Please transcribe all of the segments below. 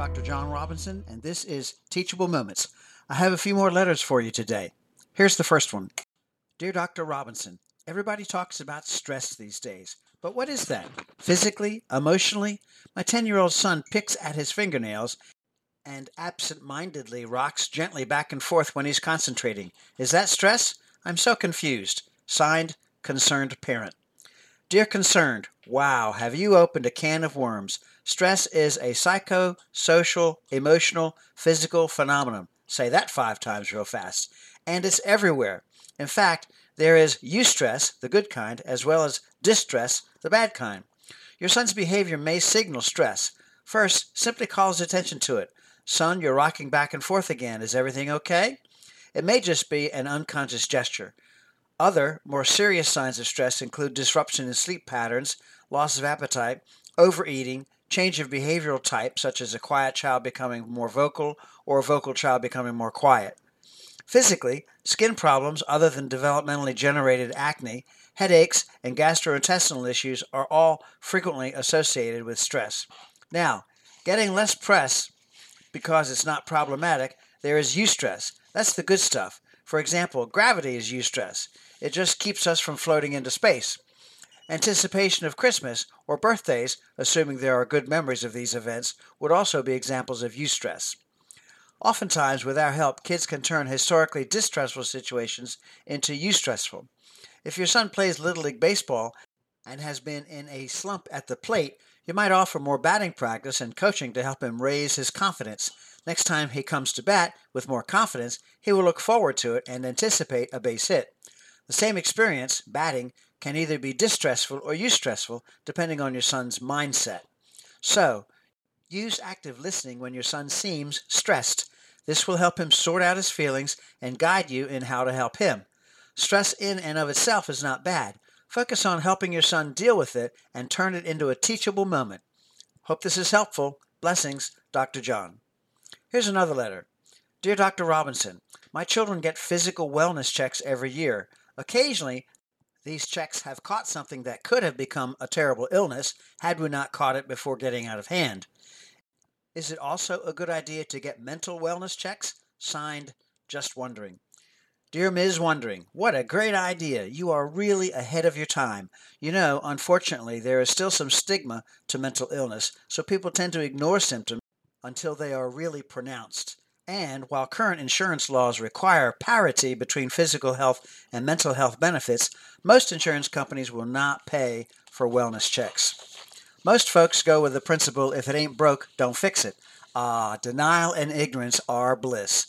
Dr. Jon Robinson, and this is Teachable Moments. I have a few more letters for you today. Here's the first one Dear Dr. Robinson, everybody talks about stress these days, but what is that? Physically? Emotionally? My 10 year old son picks at his fingernails and absent mindedly rocks gently back and forth when he's concentrating. Is that stress? I'm so confused. Signed, Concerned Parent. Dear Concerned, wow, have you opened a can of worms? Stress is a psycho, social, emotional, physical phenomenon. Say that five times real fast. And it's everywhere. In fact, there is eustress, the good kind, as well as distress, the bad kind. Your son's behavior may signal stress. First, simply call his attention to it. Son, you're rocking back and forth again. Is everything okay? It may just be an unconscious gesture. Other, more serious signs of stress include disruption in sleep patterns, loss of appetite, overeating, change of behavioral type, such as a quiet child becoming more vocal or a vocal child becoming more quiet. Physically, skin problems other than developmentally generated acne, headaches, and gastrointestinal issues are all frequently associated with stress. Now, getting less press because it's not problematic, there is eustress. That's the good stuff. For example, gravity is eustress. It just keeps us from floating into space. Anticipation of Christmas or birthdays, assuming there are good memories of these events, would also be examples of eustress. Oftentimes, with our help, kids can turn historically distressful situations into eustressful. If your son plays Little League Baseball and has been in a slump at the plate, you might offer more batting practice and coaching to help him raise his confidence. Next time he comes to bat with more confidence, he will look forward to it and anticipate a base hit. The same experience, batting, can either be distressful or eustressful depending on your son's mindset. So, use active listening when your son seems stressed. This will help him sort out his feelings and guide you in how to help him. Stress in and of itself is not bad. Focus on helping your son deal with it and turn it into a teachable moment. Hope this is helpful. Blessings, Dr. Jon. Here's another letter. Dear Dr. Robinson, my children get physical wellness checks every year. Occasionally, these checks have caught something that could have become a terrible illness had we not caught it before getting out of hand. Is it also a good idea to get mental wellness checks? Signed, Just Wondering. Dear Ms. Wondering, what a great idea. You are really ahead of your time. You know, unfortunately, there is still some stigma to mental illness, so people tend to ignore symptoms until they are really pronounced. And while current insurance laws require parity between physical health and mental health benefits, most insurance companies will not pay for wellness checks. Most folks go with the principle if it ain't broke, don't fix it. Ah, denial and ignorance are bliss.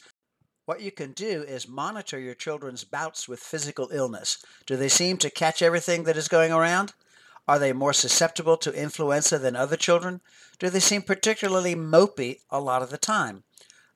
What you can do is monitor your children's bouts with physical illness. Do they seem to catch everything that is going around? Are they more susceptible to influenza than other children? Do they seem particularly mopey a lot of the time?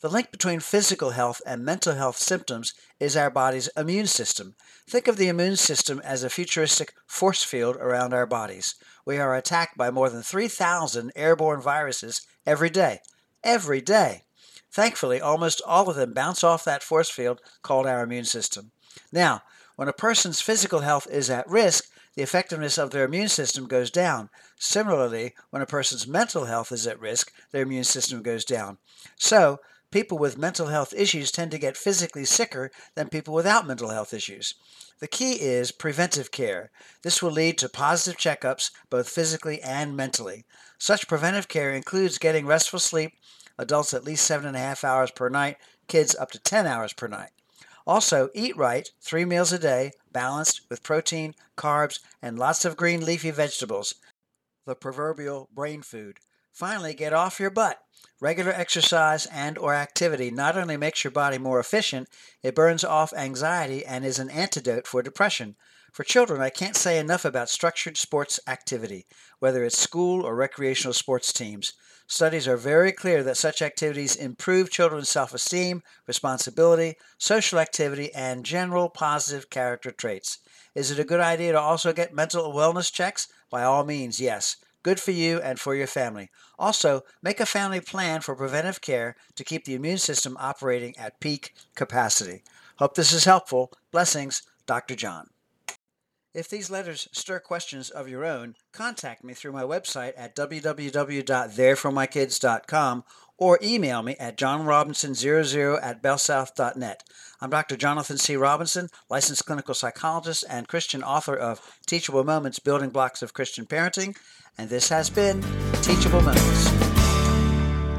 The link between physical health and mental health symptoms is our body's immune system. Think of the immune system as a futuristic force field around our bodies. We are attacked by more than 3,000 airborne viruses every day. Every day. Thankfully, almost all of them bounce off that force field called our immune system. Now, when a person's physical health is at risk, the effectiveness of their immune system goes down. Similarly, when a person's mental health is at risk, their immune system goes down. So, people with mental health issues tend to get physically sicker than people without mental health issues. The key is preventive care. This will lead to positive checkups, both physically and mentally. Such preventive care includes getting restful sleep, adults at least seven and a half hours per night, kids up to 10 hours per night. Also, eat right, three meals a day, balanced with protein, carbs, and lots of green leafy vegetables. The proverbial brain food. Finally, get off your butt. Regular exercise and or activity not only makes your body more efficient, it burns off anxiety and is an antidote for depression. For children, I can't say enough about structured sports activity, whether it's school or recreational sports teams. Studies are very clear that such activities improve children's self esteem, responsibility, social activity, and general positive character traits. Is it a good idea to also get mental wellness checks? By all means, yes. Good for you and for your family. Also, make a family plan for preventive care to keep the immune system operating at peak capacity. Hope this is helpful. Blessings, Dr. Jon. If these letters stir questions of your own, contact me through my website at www.thereformykids.com or email me at johnrobinson00 at bellsouth.net. I'm Dr. Jonathan C. Robinson, licensed clinical psychologist and Christian author of Teachable Moments Building Blocks of Christian Parenting, and this has been Teachable Moments.